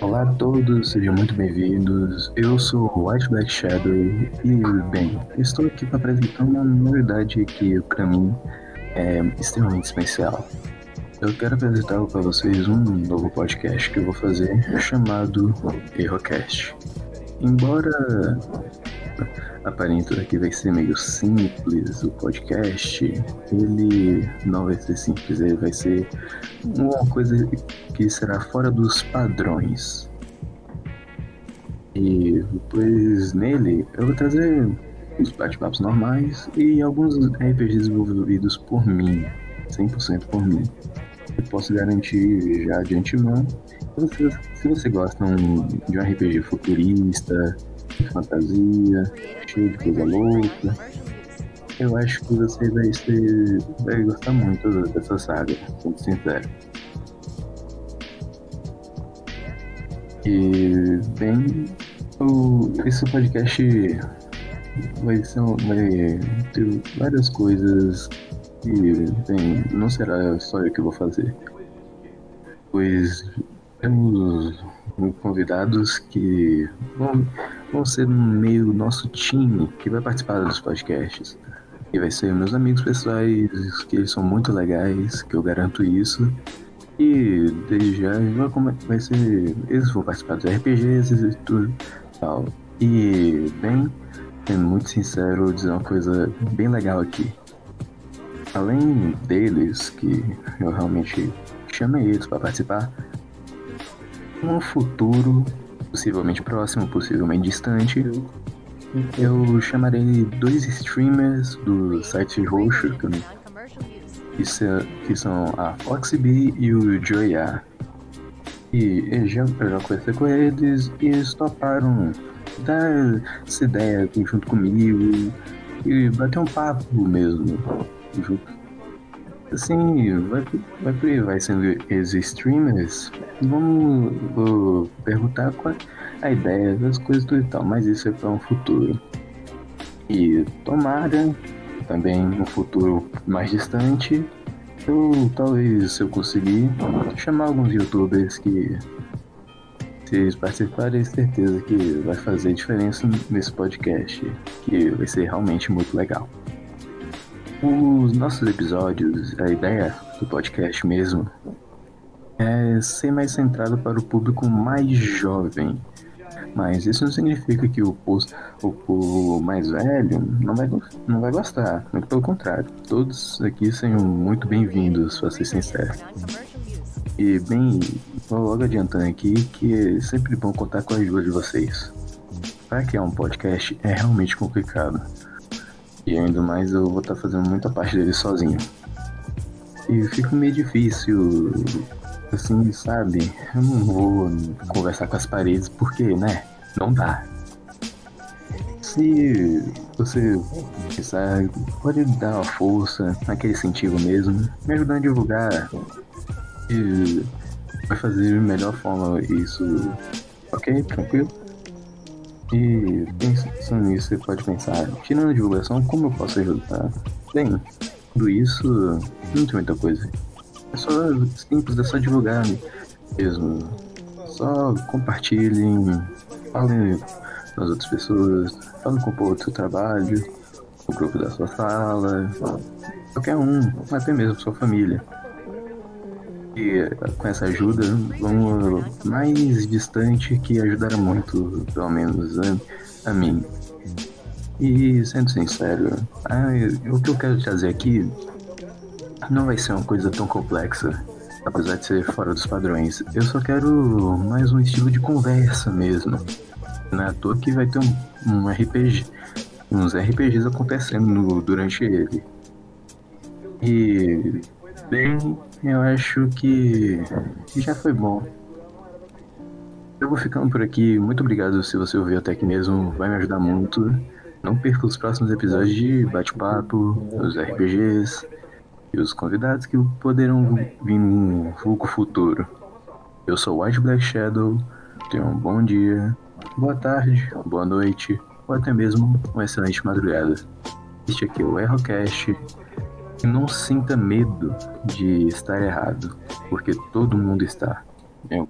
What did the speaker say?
Olá a todos, sejam muito bem-vindos. Eu sou o White Black Shadow e, bem, estou aqui para apresentar uma novidade que para mim é extremamente especial. Eu quero apresentar para vocês um novo podcast que eu vou fazer chamado Errocast. Embora aparente que vai ser meio simples o podcast, ele não vai ser simples, ele vai ser uma coisa que será fora dos padrões. E depois nele eu vou trazer os bate-papos normais e alguns RPGs desenvolvidos por mim, 100% por mim. Eu posso garantir já de antemão. Se, se você gosta de um RPG futurista, fantasia, cheio de coisa louca, eu acho que você vai, ser, vai gostar muito dessa saga, sendo sincero. E, bem, o, esse podcast vai, ser, vai ter várias coisas que, bem, não será só eu que vou fazer. Pois temos convidados que vão, vão ser no meio do nosso time que vai participar dos podcasts. E vai ser meus amigos pessoais, que eles são muito legais, que eu garanto isso. E desde já vai ser. Eles vão participar dos RPGs e tudo tal. E bem, sendo muito sincero, dizer uma coisa bem legal aqui. Além deles, que eu realmente chamei eles para participar, no futuro, possivelmente próximo, possivelmente distante, eu chamarei dois streamers do site roxo, que, que são a Foxy e o Joya. E eu já, eu já conversei com eles e eles toparam dar essa ideia junto comigo e bater um papo mesmo junto assim, vai, vai por aí, vai sendo os streamers, vamos vou perguntar qual a ideia das coisas tudo e tal, mas isso é para um futuro. E tomara, também no futuro mais distante, eu talvez se eu conseguir chamar alguns youtubers que se eles participarem, certeza que vai fazer diferença nesse podcast, que vai ser realmente muito legal. Os nossos episódios, a ideia do podcast mesmo, é ser mais centrado para o público mais jovem. Mas isso não significa que o, o povo mais velho não vai, não vai gostar. Muito pelo contrário. Todos aqui sejam muito bem-vindos, para ser sincero. E bem, vou logo adiantando aqui que é sempre bom contar com a ajuda de vocês. Para criar um podcast é realmente complicado. E ainda mais eu vou estar tá fazendo muita parte dele sozinho. E fica meio difícil, assim, sabe? Eu não vou conversar com as paredes porque, né? Não dá. Se você pensar, pode dar uma força naquele sentido mesmo, me ajudando a divulgar. E vai fazer de melhor forma isso. Ok? Tranquilo? E pensando nisso, você pode pensar, tirando a divulgação, como eu posso ajudar? Bem, tudo isso não tem muita coisa. É só simples, é só divulgar mesmo. Só compartilhem, falem nas outras pessoas, falem com o povo do seu trabalho, no grupo da sua sala, qualquer um, até mesmo sua família. E com essa ajuda, vamos mais distante que ajudará muito, pelo menos a, a mim. E sendo sincero, a, o que eu quero trazer aqui não vai ser uma coisa tão complexa, apesar de ser fora dos padrões. Eu só quero mais um estilo de conversa mesmo. Não é toa que vai ter um, um RPG, uns RPGs acontecendo no, durante ele. E bem, eu acho que já foi bom. Eu vou ficando por aqui. Muito obrigado se você ouviu até aqui mesmo. Vai me ajudar muito. Não perca os próximos episódios de bate-papo, os RPGs e os convidados que poderão vir no vulgo futuro. Eu sou White Black Shadow. Tenha um bom dia, boa tarde, boa noite ou até mesmo uma excelente madrugada. Este aqui é o Errocast. Não sinta medo de estar errado, porque todo mundo está. Eu